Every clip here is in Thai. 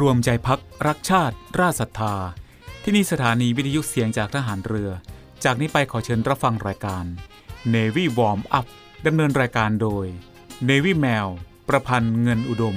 รวมใจพักรักชาติ ราศรัทธา ที่นี่สถานีวิทยุเสียงจากทหารเรือ จากนี้ไปขอเชิญรับฟังรายการ Navy Warm Up ดำเนินรายการโดย Navy Mail ประพันธ์เงินอุดม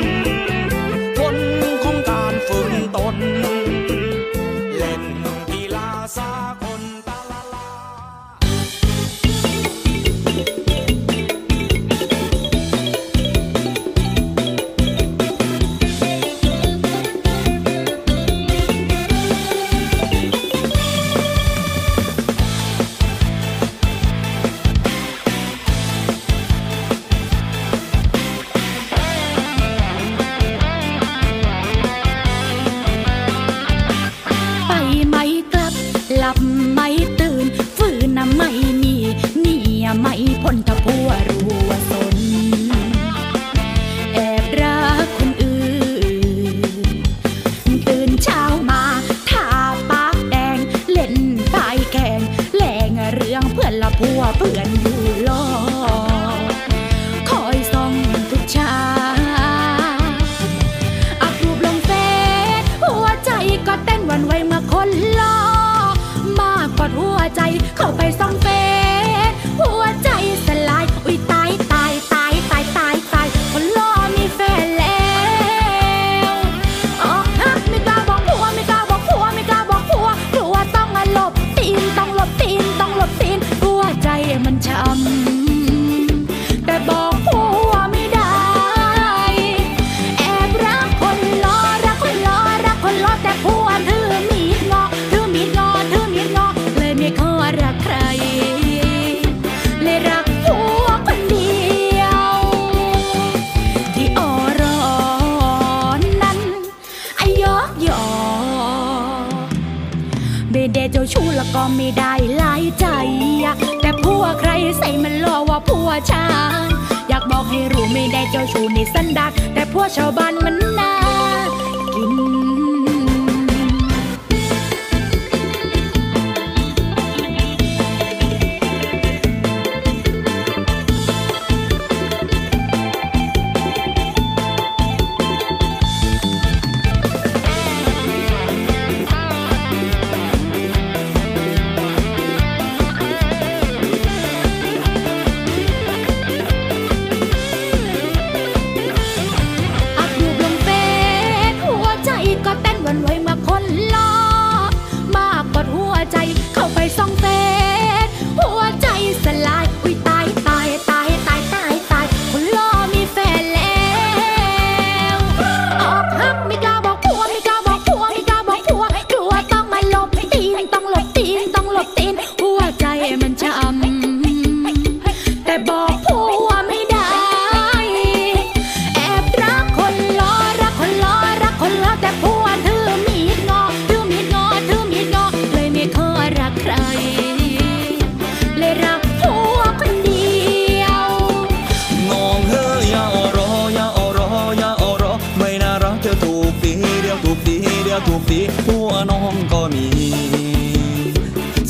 สีหัวน้องก็มี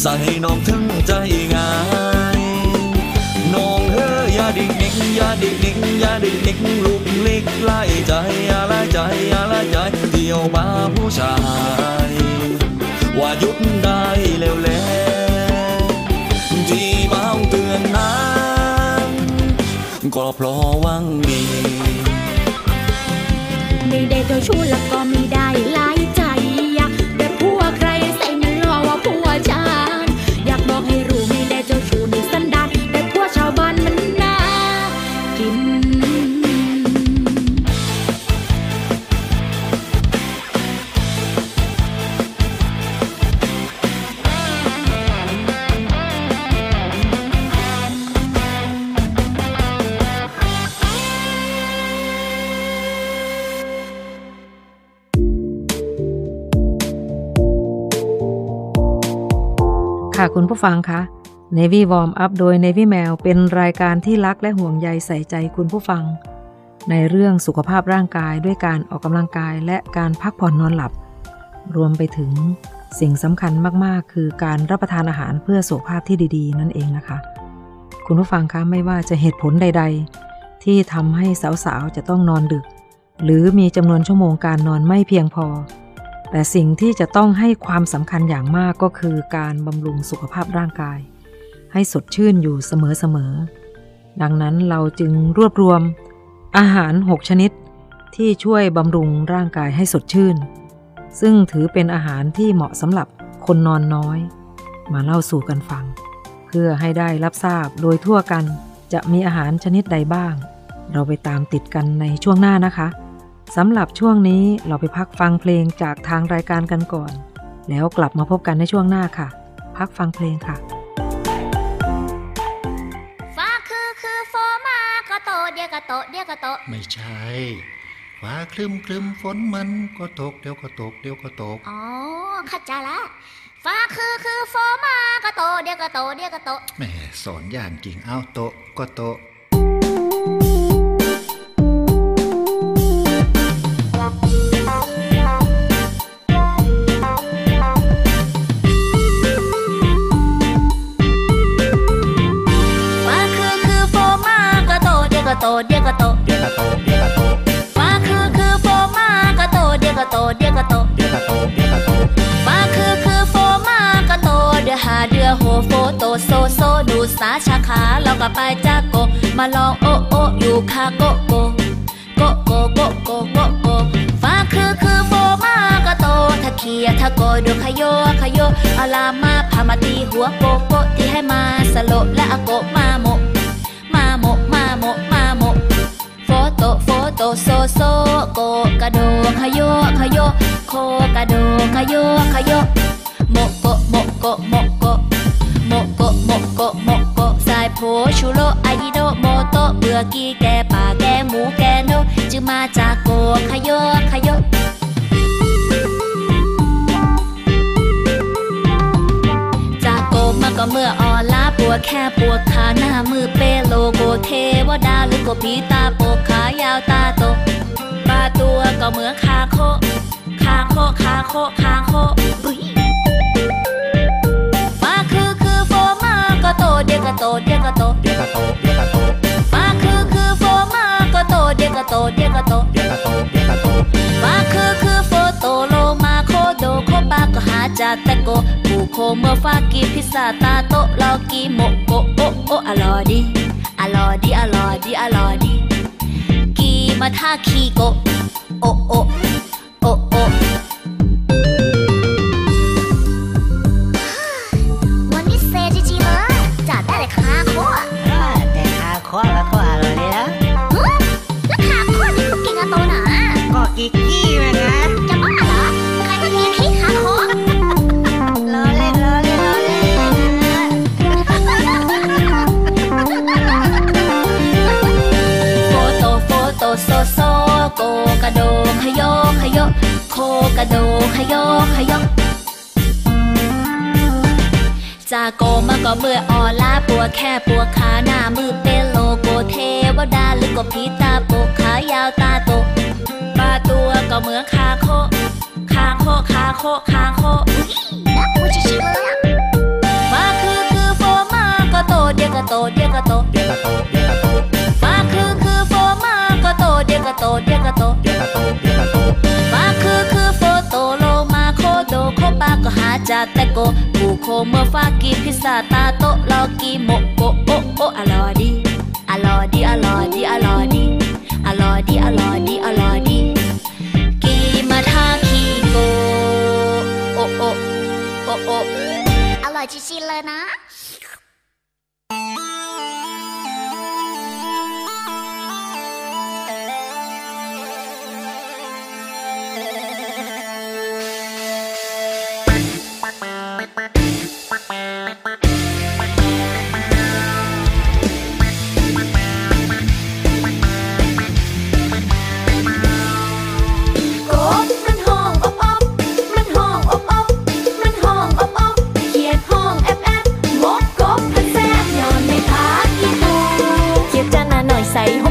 ใส่น้องถึงใจง่ายน้องเฮ้ยอย่าดิ่งนิ่งอย่าดิ่งนิ่งอย่าดิ่งนิ่งลุกลิกไล่ใจอะไรใจอะไรใจเที่ยวมาผู้ชาย ว่าหยุดได้แล้วแลที่เบาเตือนนั้นก็เพราะวังดีไม่ได้เจ้าชู้แล้วก็ม่ ผู้ฟังคะ Navy Warm Up โดย Navy Mail เป็นรายการที่รักและห่วงใยใส่ใจคุณผู้ฟัง ในเรื่องสุขภาพร่างกายด้วยการออกกำลังกายและการพักผ่อนนอนหลับ รวมไปถึงสิ่งสำคัญมากๆ คือการรับประทานอาหารเพื่อสุขภาพที่ดีๆ นั่นเองนะคะ คุณผู้ฟังคะไม่ว่าจะเหตุผลใด ๆ ที่ทำให้สาวๆ จะต้องนอนดึก หรือมีจำนวนชั่วโมงการนอนไม่เพียงพอ แต่สิ่งที่จะต้องให้ความสำคัญอย่างมากก็คือการบำรุงสุขภาพร่างกาย ให้สดชื่นอยู่เสมอๆ ดังนั้นเราจึงรวบรวมอาหาร 6 ชนิด ที่ช่วยบำรุงร่างกายให้สดชื่น ซึ่งถือเป็นอาหารที่เหมาะสำหรับคนนอนน้อย มาเล่าสู่กันฟัง เพื่อให้ได้รับทราบโดยทั่วกันจะมีอาหารชนิดใดบ้าง เราไปตามติดกันในช่วงหน้านะคะ สำหรับช่วงนี้เราไปพักฟังเพลงจากทางรายการกันก่อน แล้วกลับมาพบกันในช่วงหน้าค่ะ พักฟังเพลงค่ะฟ้าคือคือโฟมาก็โตเดียวก็โตเดียวก็โตไม่ใช่ฟ้าคลึมคลึมฝนมันก็ตกเดี๋ยวก็ตกเดี๋ยวก็ตกอ๋อเข้าใจละฟ้าคือคือโฟมาก็โตเดียวก็โตเดียวก็โตแหม่สอนอย่างจริงเอาโตะก็โต โตเดียวก็โตเดียวก็โตเดี๋ยวก็โตเดี๋ยวก็โตฟ้าคือคือโฟมาก็โตเดียวก็โตเดียวก็โตเดี๋ยวก็โตเดี๋ยวก็โตฟ้าคือคือโฟมาก็โตเดือหาเดือโหโฟโตโซโซดูสาชาขาแล้วก็ไปจากโกมาลองโอโออยู่คาโกโกโกโกโกโกโกโกฟ้าคือคือโฟมาก็โตถ้าเคียถ้าโกดูขยโยขยโยเอาลามาพามาตีหัวโกโกที่ให้มาสโลและอาโกมาโม โฟโตโฟโตโซโซโกกระโดขยโยขยโยโคกระโดขยโยขยโยโมโกโมโกโมโกโมโกโมโกโมโกสายโพชูโรไอโดโมโตเบื่อกีแกป่าแกหมูแกโนจึงมาจากโกขยโยขยโยจากโกมาก็เมื่ออ อลาปวแค่ปวดขาหน้ามือเปโลโกเทวดาหรือโกผีตาโปกขายาวตาโตปลาตัวก็เหมือนคาโคคาโคคาโคคาโคบุยฟ้าคือคือโฟมาก็โตเดียก็โตเดียก็โตเดียก็โตเดียก็โตฟ้าคือคือโฟมาก็โตเดียก็โตเดียก็โตเดียก็โตเดียก็โตฟ้าคือคือ ปาก็หาจาแตงโกผูโคเมื่อฟ้ากีพิซซ่าตาโตลอกีโมโกโอโออร่อยดีอร่อยดีอร่อยดีอร่อยดีกีมาท่าคีโกโอโอโอโอ คกระโดขยกขยกจากโกมาก็เมื่ออลาปวดแค่ปวดขาหน้ามือเป็นโลโกเทวดาหรือกว่าพีตาโปกขายาวตาโตปลาตัวก็เหมือนคาโคคาโคคาโคคาโคน่ากลัวชิชิเลยมาคือคือโฟมาก็โตเดียก็โตเดียก็โตเดียก็โต โกูโคเมื่อฟากีพิซซาตาโตลอกีโมโกโอโออร่อยดีอร่อยดีอร่อยดีอร่อยดีอร่อยดีอร่อยดีอร่อยดีกีมาทาคีโกโอโอโอโออร่อยชิชิเลยนะ 红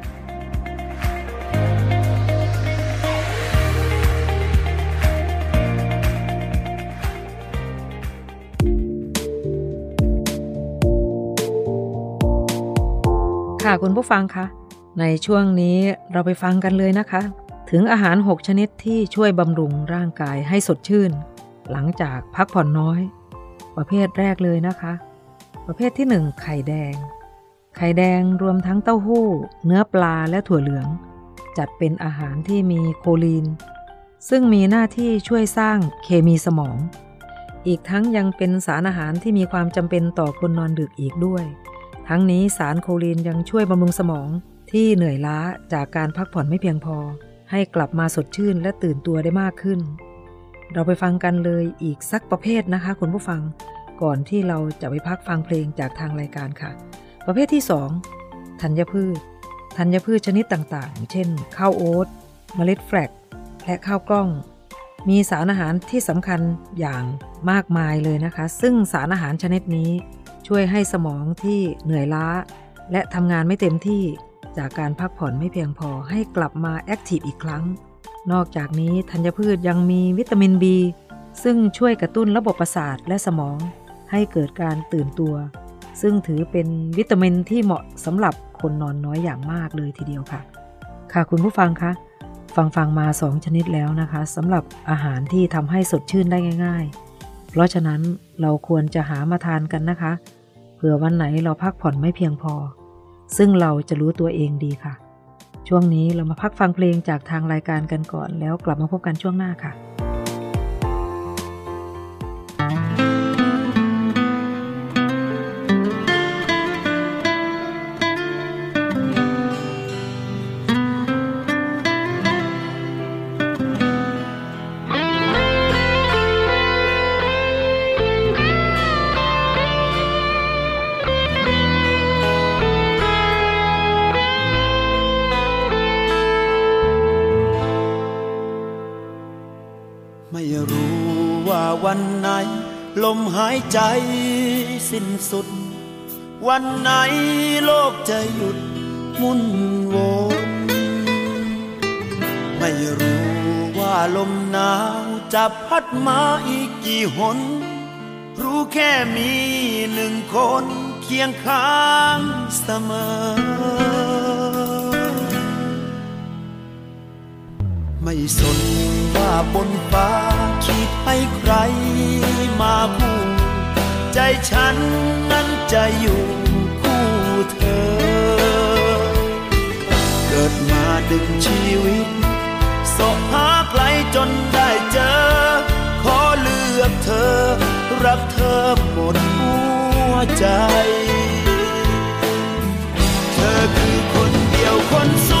ค่ะคุณผู้ฟังคะในช่วงนี้เราไปฟังกันเลยนะคะ ถึงอาหาร 6 ชนิดที่ช่วยบำรุงร่างกายให้สดชื่น หลังจากพักผ่อนน้อย ประเภทแรกเลยนะคะ ประเภทที่ 1 ไข่แดง ไข่แดงรวมทั้งเต้าหู้ เนื้อปลาและถั่วเหลือง จัดเป็นอาหารที่มีโคลีน ซึ่งมีหน้าที่ช่วยสร้างเคมีสมอง อีกทั้งยังเป็นสารอาหารที่มีความจำเป็นต่อคนนอนดึกอีกด้วย ทั้งนี้สารโคลีนยังช่วยบำรุงสมองที่เหนื่อยล้าจากการพักผ่อนไม่เพียงพอ ให้กลับมาสดชื่นและตื่นตัวได้มากขึ้น เราไปฟังกันเลยอีกสักประเภทนะคะคุณผู้ฟัง ก่อนที่เราจะไปพักฟังเพลงจากทางรายการค่ะ ประเภทที่ 2 ธัญพืช ธัญพืชชนิดต่างๆ เช่น ข้าวโอ๊ต เมล็ดแฟลก และข้าวกล้อง มีสารอาหารที่สำคัญอย่างมากมายเลยนะคะ ซึ่งสารอาหารชนิดนี้ ช่วยให้สมองที่เหนื่อยล้า และทำงานไม่เต็มที่จากการพักผ่อนไม่เพียงพอให้กลับมาแอคทีฟอีกครั้ง นอกจากนี้ธัญพืชยังมีวิตามิน B ซึ่งช่วยกระตุ้นระบบประสาทและสมอง ให้เกิดการตื่นตัว ซึ่งถือเป็นวิตามินที่เหมาะสำหรับคนนอนน้อยอย่างมากเลยทีเดียวค่ะ ค่ะคุณผู้ฟังคะฟังฟังมาสองชนิดแล้วนะคะสำหรับอาหารที่ทำให้สดชื่นได้ง่าย ๆ เพราะฉะนั้นเราควรจะหามาทานกันนะคะ เผื่อวันไหนเราพักผ่อนไม่เพียงพอ ซึ่งเราจะรู้ตัวเองดีค่ะ ช่วงนี้เรามาพักฟังเพลงจากทางรายการกันก่อน แล้วกลับมาพบกันช่วงหน้าค่ะ ลมหายใจสิ้นสุด วันไหนโลกจะหยุดมุนวนไม่รู้ว่าลมหนาวจะพัดมาอีกกี่หน รู้แค่มีหนึ่งคนเคียงข้างเสมอ ไม่สนว่าบนฟ้า ให้ใครมาพูดใจฉันนั้นจะอยู่คู่เธอ เกิดมาดึงชีวิตสอบหาไกลจนได้เจอ ขอเลือกเธอ รักเธอหมดหัวใจ เธอคือคนเดียวคนสุด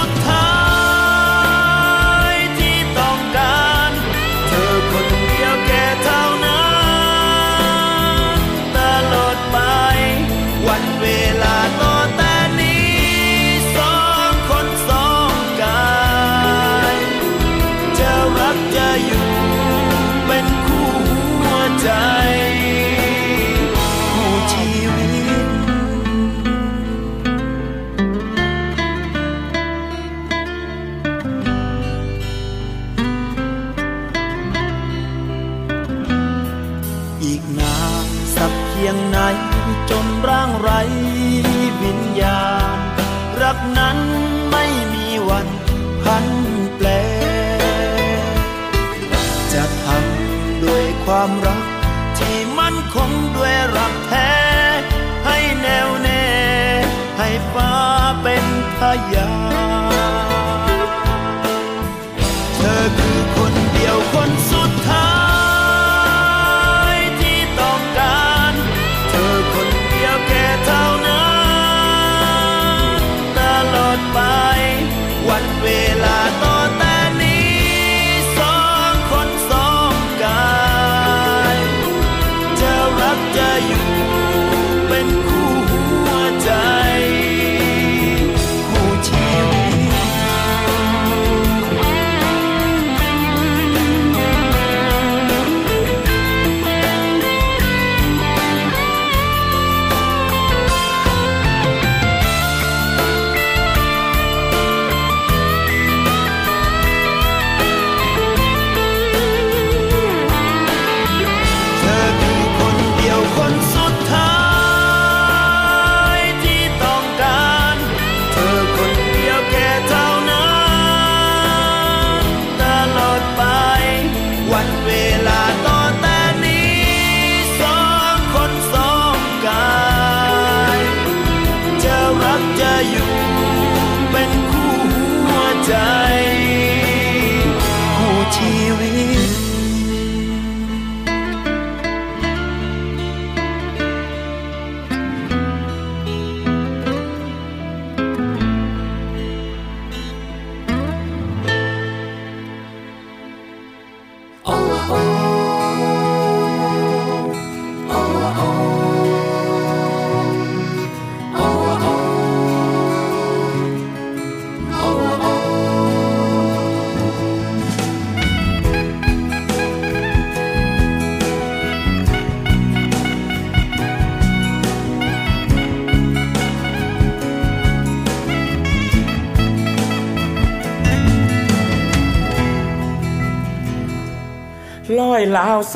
โซ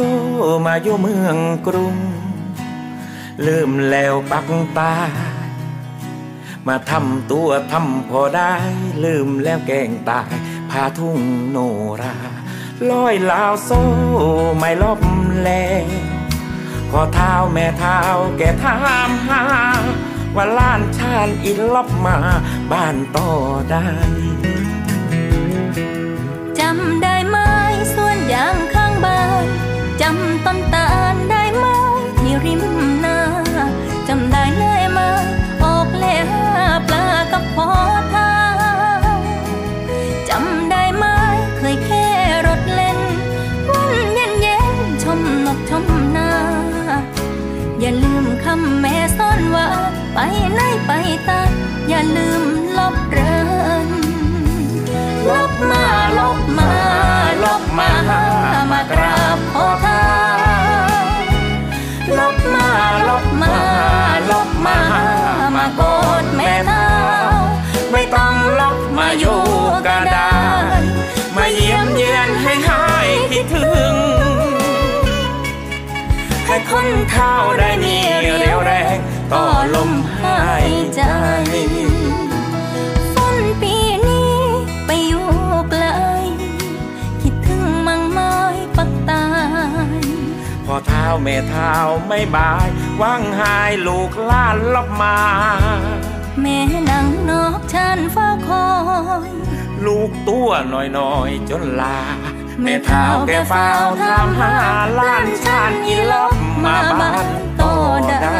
มาอยู่เมืองกรุง ลืมแล้วปักตา มาทำตัวทำพอได้ ลืมแล้วแกงตายพาทุ่งโนราลอยลาวโซไม่ลบแล้วพอเท้าแม่เท้าแกถามหาว่าล้านชาญอินลบมาบ้านต่อได้จำได้ไหมส่วนยางข้างบ้าน จำต้นตาลได้ไหม เท่าได้มีเรียวแรงต่อลมหายใจ ฝนปีนี้ไปอยู่ไกล คิดถึงมังไม้ปักตาย พอเท้าแม่เท้าไม่บายว่างหายลูกล้านลบมา แม่นังนอกชานฟ้าคอย ลูกตัวน้อยๆจนลา แม่เท้าแกเฝ้าทำหาล้านชานอีลบมาบ้านโตได้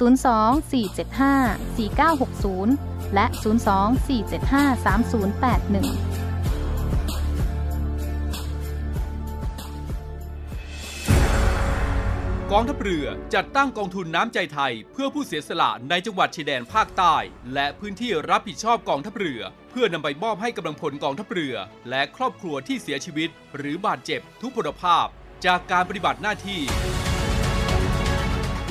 024754960 และ 024753081กองทัพเรือจัดตั้งกองทุนน้ำใจไทย เพื่อผู้เสียสละในจังหวัดชายแดนภาคใต้ และพื้นที่รับผิดชอบกองทัพเรือ เพื่อนำไปมอบให้กำลังพลกองทัพเรือ และครอบครัวที่เสียชีวิต หรือบาดเจ็บทุกพลภาพ จากการปฏิบัติหน้าที่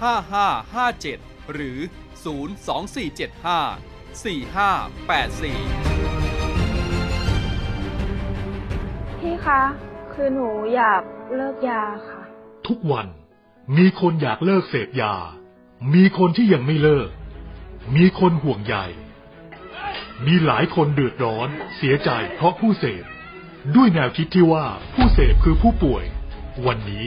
5557 หรือ 02475 4584 พี่คะ คือหนูอยากเลิกยาค่ะ ทุกวันมีคนอยากเลิกเสพยา มีคนที่ยังไม่เลิก มีคนห่วงใยมีหลายคนเดือดร้อน เสียใจเพราะผู้เสพ ด้วยแนวคิดที่ว่าผู้เสพคือผู้ป่วย วันนี้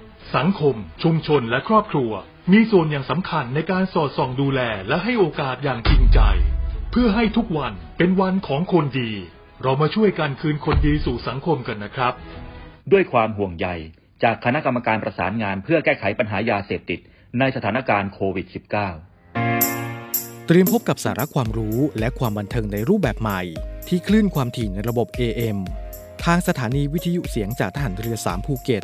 สังคม ชุมชนและครอบครัว มีส่วนอย่างสำคัญในการสอดส่องดูแลและให้โอกาสอย่างจริงใจ เพื่อให้ทุกวันเป็นวันของคนดี เรามาช่วยกันคืนคนดีสู่สังคมกันนะครับ ด้วยความห่วงใยจากคณะกรรมการประสานงานเพื่อแก้ไขปัญหายาเสพติดในสถานการณ์โควิด -19 เตรียมพบกับสาระความรู้และความบันเทิงในรูปแบบใหม่ ที่คลื่นความถี่ในระบบ AM ทางสถานีวิทยุเสียงจากทหารเรือ 3 ภูเก็ต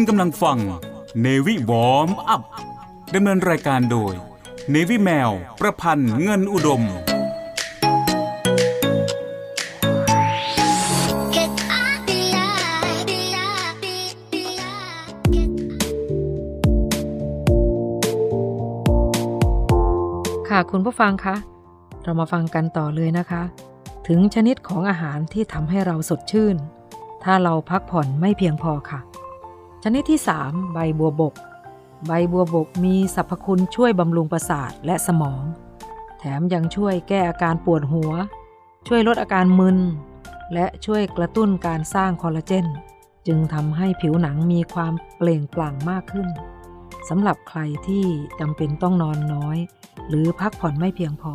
คุณกำลังฟังเนวิวอมอัพดำเนินรายการโดยเนวิแมว ประพันธ์เงินอุดม ค่ะคุณผู้ฟังคะเรามาฟังกันต่อเลยนะคะ ถึงชนิดของอาหารที่ทำให้เราสดชื่น ถ้าเราพักผ่อนไม่เพียงพอค่ะ ชนิดที่ 3 ใบบัวบก ใบบัวบกมีสรรพคุณช่วยบำรุงประสาทและสมอง แถมยังช่วยแก้อาการปวดหัว ช่วยลดอาการมึน และช่วยกระตุ้นการสร้างคอลลาเจน จึงทำให้ผิวหนังมีความเปล่งปลั่งมากขึ้นสำหรับใครที่จำเป็นต้องนอนน้อย หรือพักผ่อนไม่เพียงพอ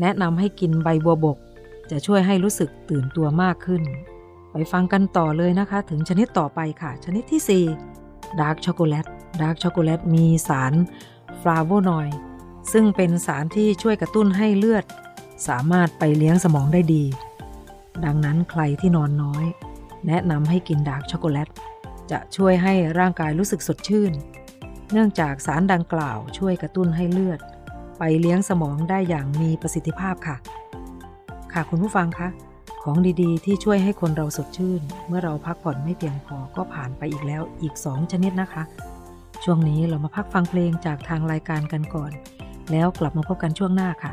แนะนำให้กินใบบัวบก จะช่วยให้รู้สึกตื่นตัวมากขึ้น ไปฟังกันต่อเลยนะคะ ถึงชนิดต่อไปค่ะ ชนิดที่ 4 dark chocolate dark chocolate มีสารฟลาโวนอยด์ซึ่งเป็นสารที่ช่วยกระตุ้นให้เลือด สามารถไปเลี้ยงสมองได้ดี ดังนั้นใครที่นอนน้อย แนะนำให้กิน dark chocolate จะช่วยให้ร่างกายรู้สึกสดชื่น เนื่องจากสารดังกล่าวช่วยกระตุ้นให้เลือด ไปเลี้ยงสมองได้อย่างมีประสิทธิภาพค่ะ ค่ะคุณผู้ฟังคะ ของดีๆ ที่ช่วยให้คนเราสดชื่น เมื่อเราพักผ่อนไม่เพียงพอก็ผ่านไปอีกแล้วอีก 2 ชนิดนะคะ ช่วงนี้เรามาพักฟังเพลงจากทางรายการกันก่อน แล้วกลับมาพบกันช่วงหน้าค่ะ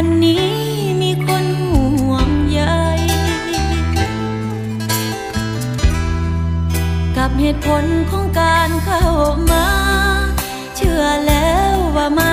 วันนี้มีคนห่วงใยกับเหตุผลของการเข้ามา เชื่อแล้วว่ามา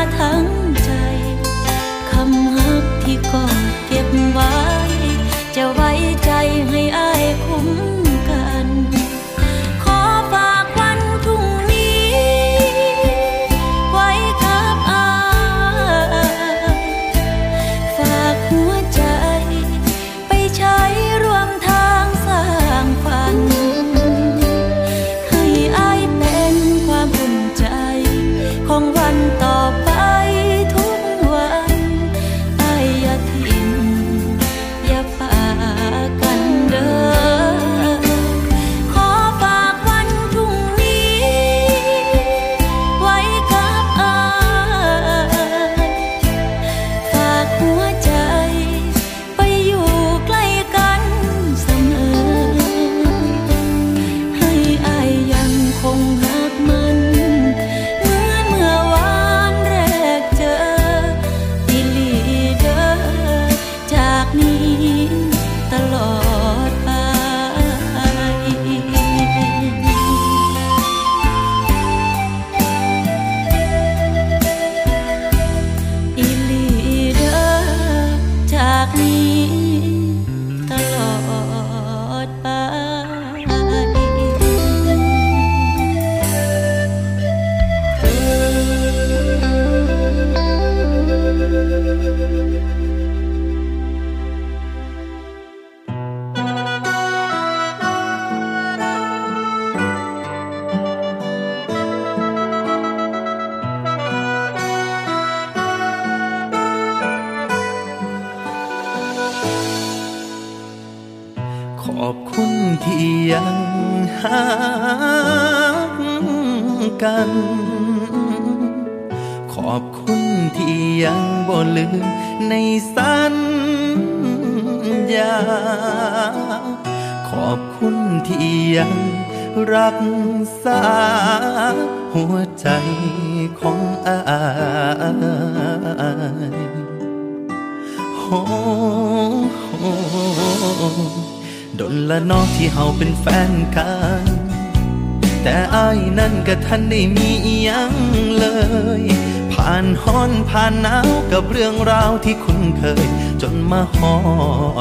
ผ่านหนาวกับเรื่องราวที่คุ้นเคย จนมาฮอ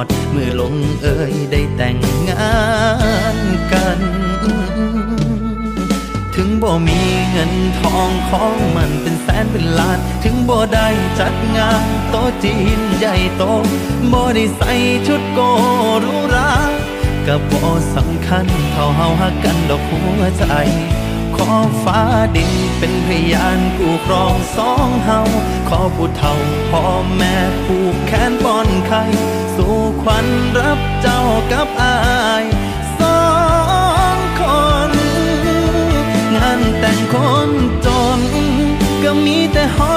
ดเมื่อลงเอ่ยได้แต่งงานกัน ถึงบ่มีเงินทองของมันเป็นแสนเป็นล้าน ถึงบ่ได้จัดงานโตะจีนใหญ่โตบ่ได้ใส่ชุดโกรูหราก็บ่สำคัญเท่าเฮาฮักกันดอกหัวใจ ขอฟ้าดินเป็นพยานกูครองสองเฮาขอผู้เฒ่าพ่อแม่ผูกแขนป้อนไข่สู่ขวัญรับเจ้ากับอายสองคน งานแต่งคนจน ก็มีแต่หอ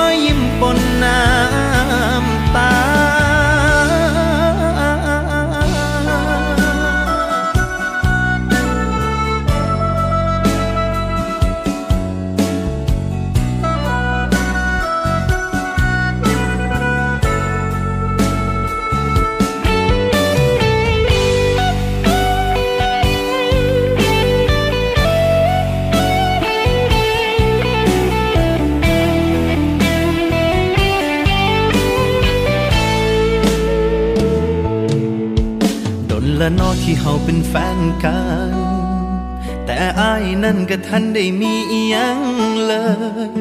เนอที่เฮาเป็นแฟนกัน แต่อายนั่นก็ทันได้มีอียังเล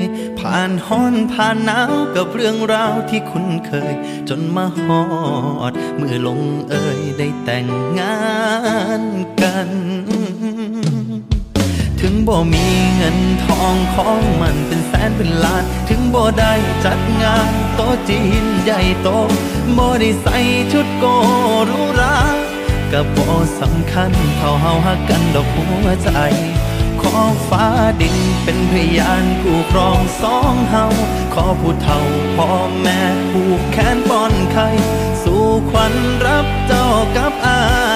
ย ผ่านฮ้อนผ่านหนาวกับเรื่องราวที่คุ้นเคย จนมาฮอดเมื่อลงเอ่ยได้แต่งงานกัน ถึงบ่มีเงินทองของมันเป็นแสนเป็นล้าน ถึงบ่ได้จัดงานโตะจีนใหญ่โตบ่ได้ใส่ชุดโก ก็บ่สำคัญเท่าเฮาหักกันดอกหัวใจ ขอฟ้าดินเป็นพยานกูครองสองเฮาขอผู้เฒ่าพ่อแม่ผูกแขนป้อนไข่ สู่ขวัญรับเจ้ากับอา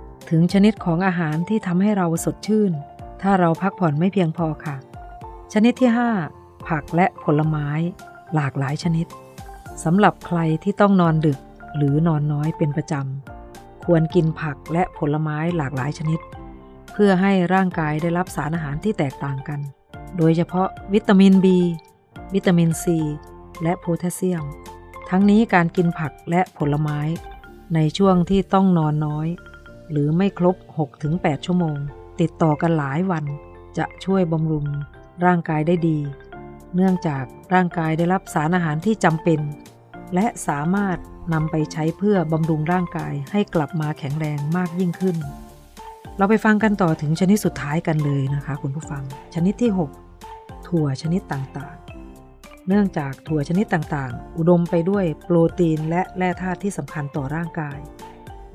ถึงชนิดของอาหารที่ทำให้เราสดชื่น ถ้าเราพักผ่อนไม่เพียงพอค่ะ ชนิดที่ 5 ผักและผลไม้ หลากหลายชนิดสำหรับใครที่ต้องนอนดึกหรือนอนน้อยเป็นประจำ ควรกินผักและผลไม้หลากหลายชนิด เพื่อให้ร่างกายได้รับสารอาหารที่แตกต่างกัน โดยเฉพาะวิตามิน B วิตามิน C และโพแทสเซียม ทั้งนี้การกินผักและผลไม้ ในช่วงที่ต้องนอนน้อย หรือไม่ครบ 6-8 ชั่วโมง ติดต่อกันหลายวัน จะช่วยบำรุงร่างกายได้ดี เนื่องจากร่างกายได้รับสารอาหารที่จำเป็น และสามารถนำไปใช้เพื่อบำรุงร่างกายให้กลับมาแข็งแรงมากยิ่งขึ้น เราไปฟังกันต่อถึงชนิดสุดท้ายกันเลยนะคะคุณผู้ฟัง ชนิดที่ 6 ถั่วชนิดต่างๆ เนื่องจากถั่วชนิดต่างๆ อุดมไปด้วยโปรตีนและแร่ธาตุที่สำคัญต่อร่างกาย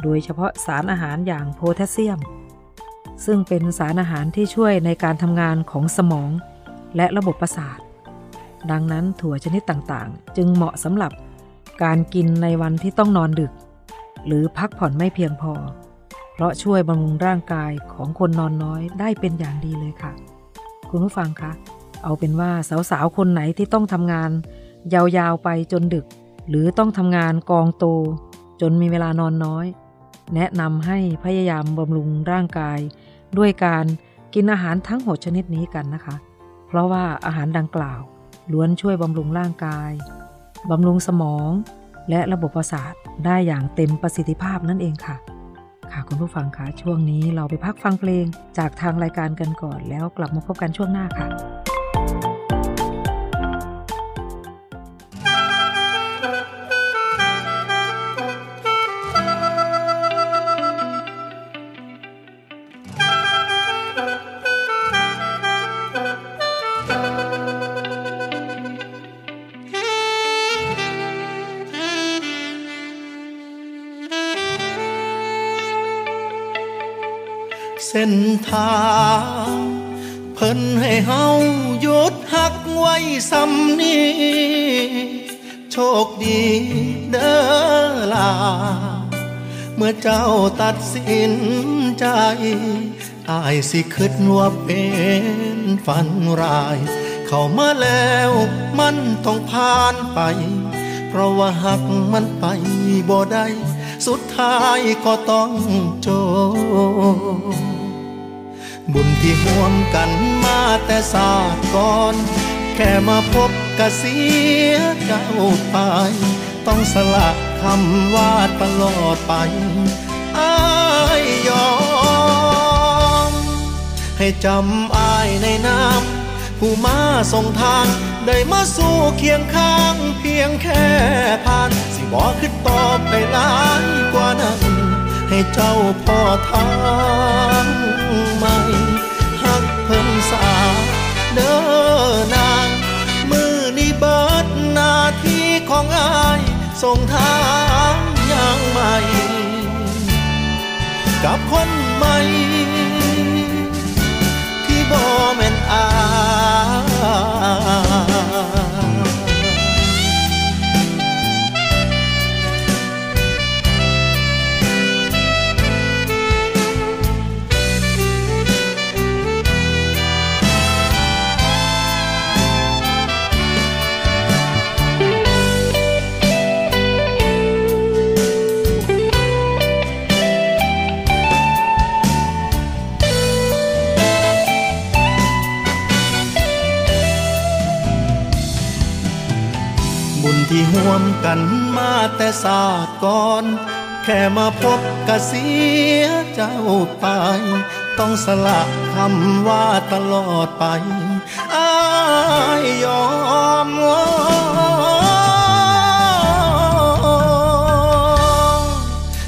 โดยเฉพาะสารอาหารอย่างโพแทสเซียม ซึ่งเป็นสารอาหารที่ช่วยในการทำงานของสมอง และระบบประสาท ดังนั้นถั่วชนิดต่างๆ จึงเหมาะสำหรับการกินในวันที่ต้องนอนดึก หรือพักผ่อนไม่เพียงพอ เพราะช่วยบำรุงร่างกายของคนนอนน้อยได้เป็นอย่างดีเลยค่ะ คุณผู้ฟังคะเอาเป็นว่าสาวๆคนไหนที่ต้องทำงาน ยาวๆไปจนดึก หรือต้องทำงานกองโต จนมีเวลานอนน้อย แนะนำให้พยายามบำรุงร่างกาย ด้วยการกินอาหารทั้งหมดชนิดนี้กันนะคะ เพราะว่าอาหารดังกล่าวล้วนช่วยบำรุงร่างกายบำรุงสมอง และระบบประสาทได้อย่างเต็มประสิทธิภาพนั่นเองค่ะ ค่ะคุณผู้ฟังคะช่วงนี้เราไปพักฟังเพลงจากทางรายการกันก่อน แล้วกลับมาพบกันช่วงหน้าค่ะ ส้นทางเพิ่นให้เฮาหยุดหักไว้สำนี้โชคดีเด้อลา เมื่อเจ้าตัดสินใจอายสิคิดว่าเป็นฝันร้าย เข้ามาแล้วมันต้องผ่านไป เพราะว่าหักมันไปบ่ได้ สุดท้ายก็ต้องจบ บุญที่ห่วมกันมาแต่ศาสตร์ก่อน แค่มาพบกะเสียเจ้าไปต้องสละคำว่าตลอดไปอายยอม ให้จำอายในน้ำผู้มาส่งทาง ได้มาสู่เคียงข้าง เพียงแค่ผ่าน สิบอกขึ้นต่อไปหลายกว่านั้น ให้เจ้าพ่อทาง ของอายส่งทางอย่างใหม่ กับคนใหม่ ที่บ่แม่นอาย บุญที่วมกันมาแต่ศาสตร์ก่อน แค่มาพบกะเสียเจ้าไป ต้องสละคำว่าตลอดไปอายยอม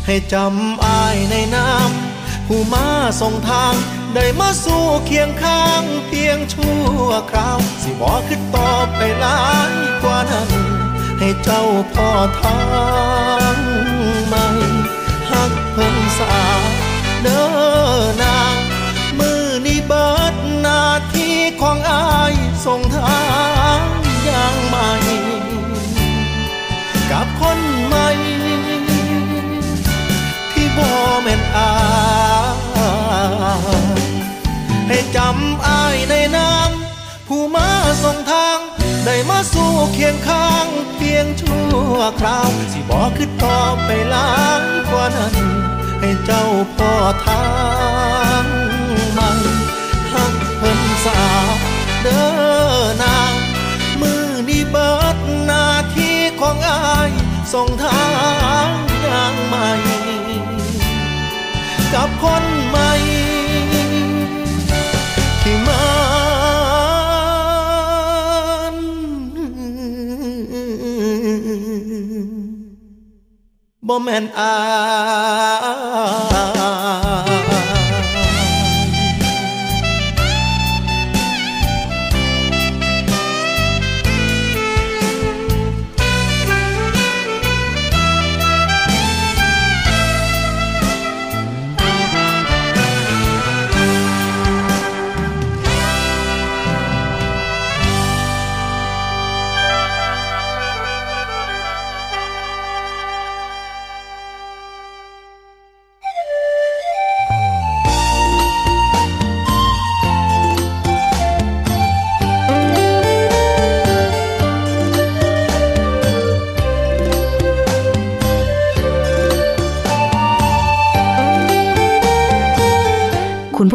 ให้จำอายในน้ำผู้มาส่งทางได้มาสู่เคียงข้างเพียงชั่วคราว สิบอกขึ้นต่อไปหลายกว่านั้น ให้เจ้าพ่อทางใหม่หักเพิ่งสาเด้อนางมือนี้เบิดหน้าที่ของอายส่งทางอย่างใหม่กับคนใหม่ที่บ่แม่นอายให้จำอายในน้ำผู้มาส่งทาง ได้มาสู่เคียงข้างเพียงชั่วคราว สิบอกขึ้นต่อไปหลายกว่านั้น ให้เจ้าพ่อทางใหม่หักเพิ่มสาเด้อนางมือนี้เบิดหน้าที่ของอายส่งทางอย่างใหม่กับคน บ่แม่นอาย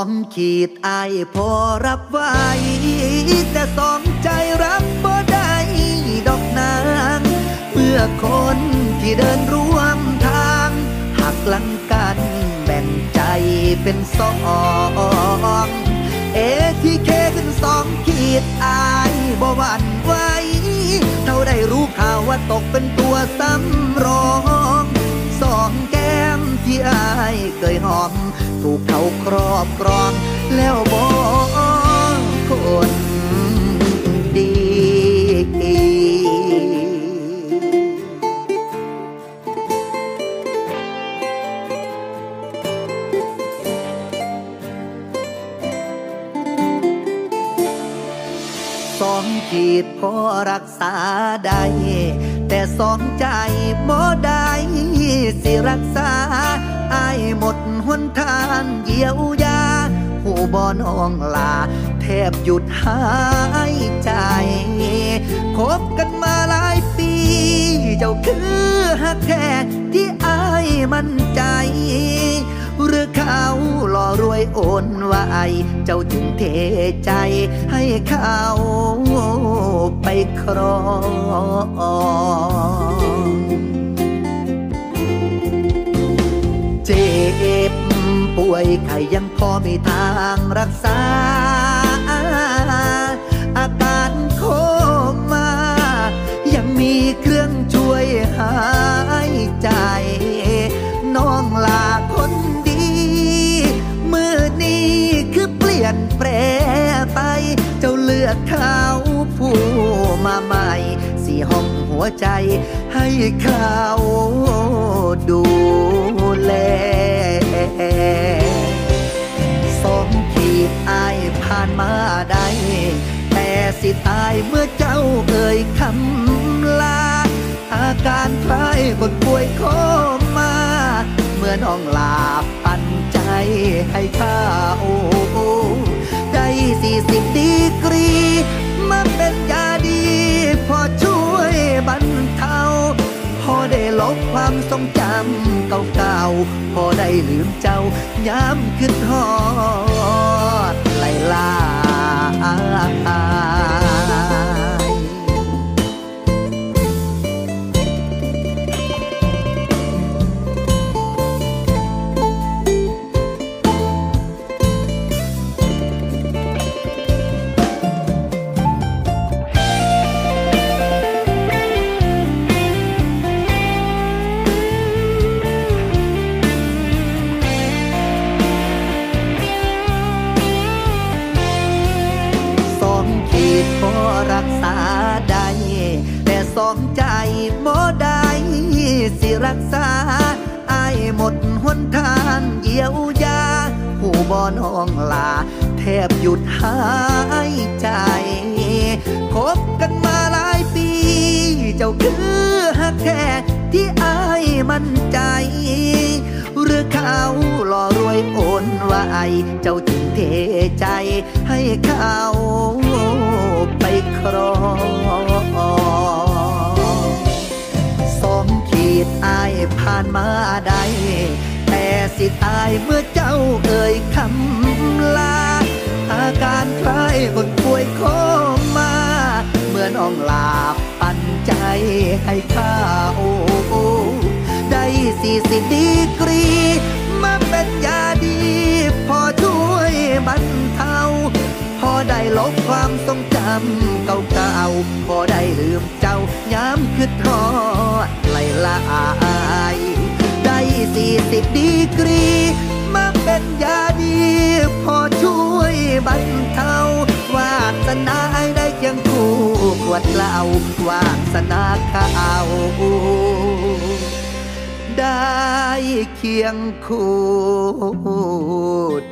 องขีดอายพอรับไว้ แต่สองใจรับบ่ได้ดอกนางเมื่อคนที่เดินร่วมทางหักหลังกันแบ่งใจเป็นสองเอทีเคขึ้นสองขีดอายบ่หวั่นไหวเท่าได้รู้ข่าวว่าตกเป็นตัวสำรอง เคยหอม ถูกเขาครอบครองแล้วบอกคนดีสองขีดพอรักษาได้แต่สองใจบ่ได้สิรักษาางเยียวยาหูบอนองลา แทบหยุดหายใจคบกันมาหลายปี เจ้าคือฮักแท้ที่อายมั่นใจ หรือเขาหล่อรวยโอนไวเจ้าจึงเทใจให้เขาไปครองเจ็บ ป่วยไข้ยังพอมีทางรักษา อาการโคม่ายังมีเครื่องช่วยหา วใจให้เขาดูแลสองขีดอายผ่านมาได้แต่สิตายเมื่อเจ้าเอ่ยคำลา อาการคล้ายคนป่วยโคมาเมื่อน้องลาปันใจให้ข้าโอ้ได้สี่สิบดีกรี ได้ลบความทรงจำเก่าๆพอได้ลืมเจ้าย้ำขึ้นหอดไลลา หนทางเยียวยาผู้บ่น้องลา แทบหยุดหายใจ คบกันมาหลายปี เจ้าคือฮักแท้ที่อายมั่นใจ หรือเขาหล่อรวยโอนไว้เจ้าจึงเทใจให้เขาไปครองสองขีดอายผ่านมาได้ สิตายเมื่อเจ้าเอ่ยคำลา อาการคล้ายคนป่วยโคมาเมื่อน้องลาปันใจให้ข้าโอ้ได้สี่สิบดีกรี มาเป็นยาดี พอช่วยบรรเทาพอได้ลบความทรงจำเก่าๆพอได้ลืมเจ้าย้ำคือทอดไหลละอายได้ สี่สิบดีกรี มาเป็นยาดี พอช่วยบรรเทาวาสนาให้ได้เคียงคู่ขวดเหล้าวาสนาข้าวได้เคียงคู่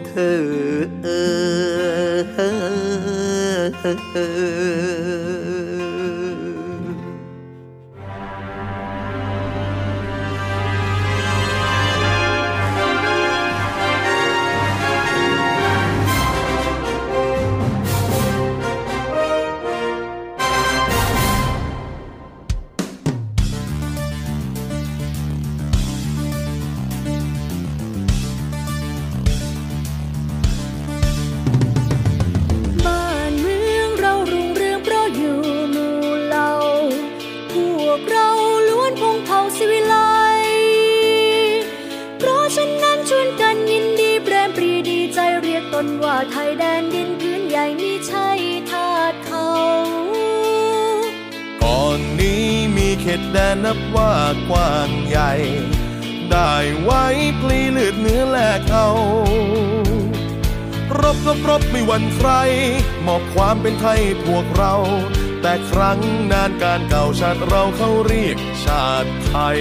เธอ แดนนับว่ากว้างใหญ่ ได้ไว้พลีเลือดเนื้อแลกเอา รบรบรบไม่หวั่นใคร มอบความเป็นไทยพวกเรา แต่ครั้งนานการเก่าชาติเราเขาเรียกชาติไทย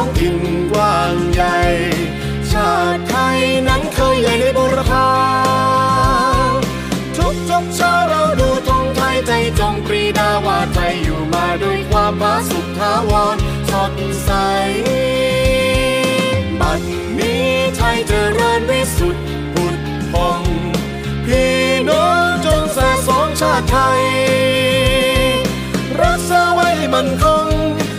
องถิ่นกว้างใหญ่ ชาติไทยนั้นเคยใหญ่ในบุรพาทุกทุกเช้าเราดูธงไทยใจจงปรีดาว่าไทยอยู่มาด้วยความผาสุกทาวรสดใสบัดนี้ไทยเจริญวิสุทธิ์ผุดพองพี่น้องจงแส่สองชาติไทย รักษาไว้มันคง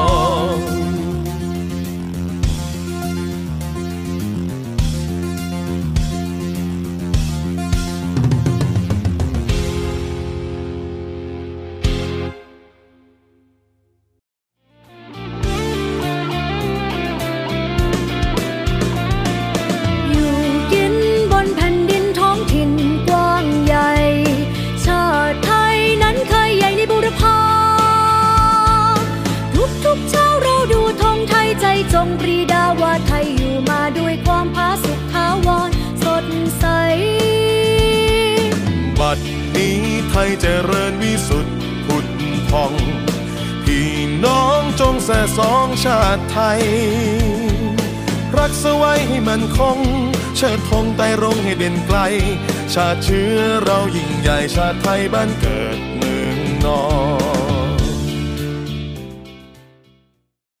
ิน พอง พี่น้องจงแส่สองชาติไทย รักสไว้ให้มันคง เชิดธงไต่รงให้เด่นไกล ชาติเชื้อเรายิ่งใหญ่ชาติไทยบ้านเกิดเมืองนอน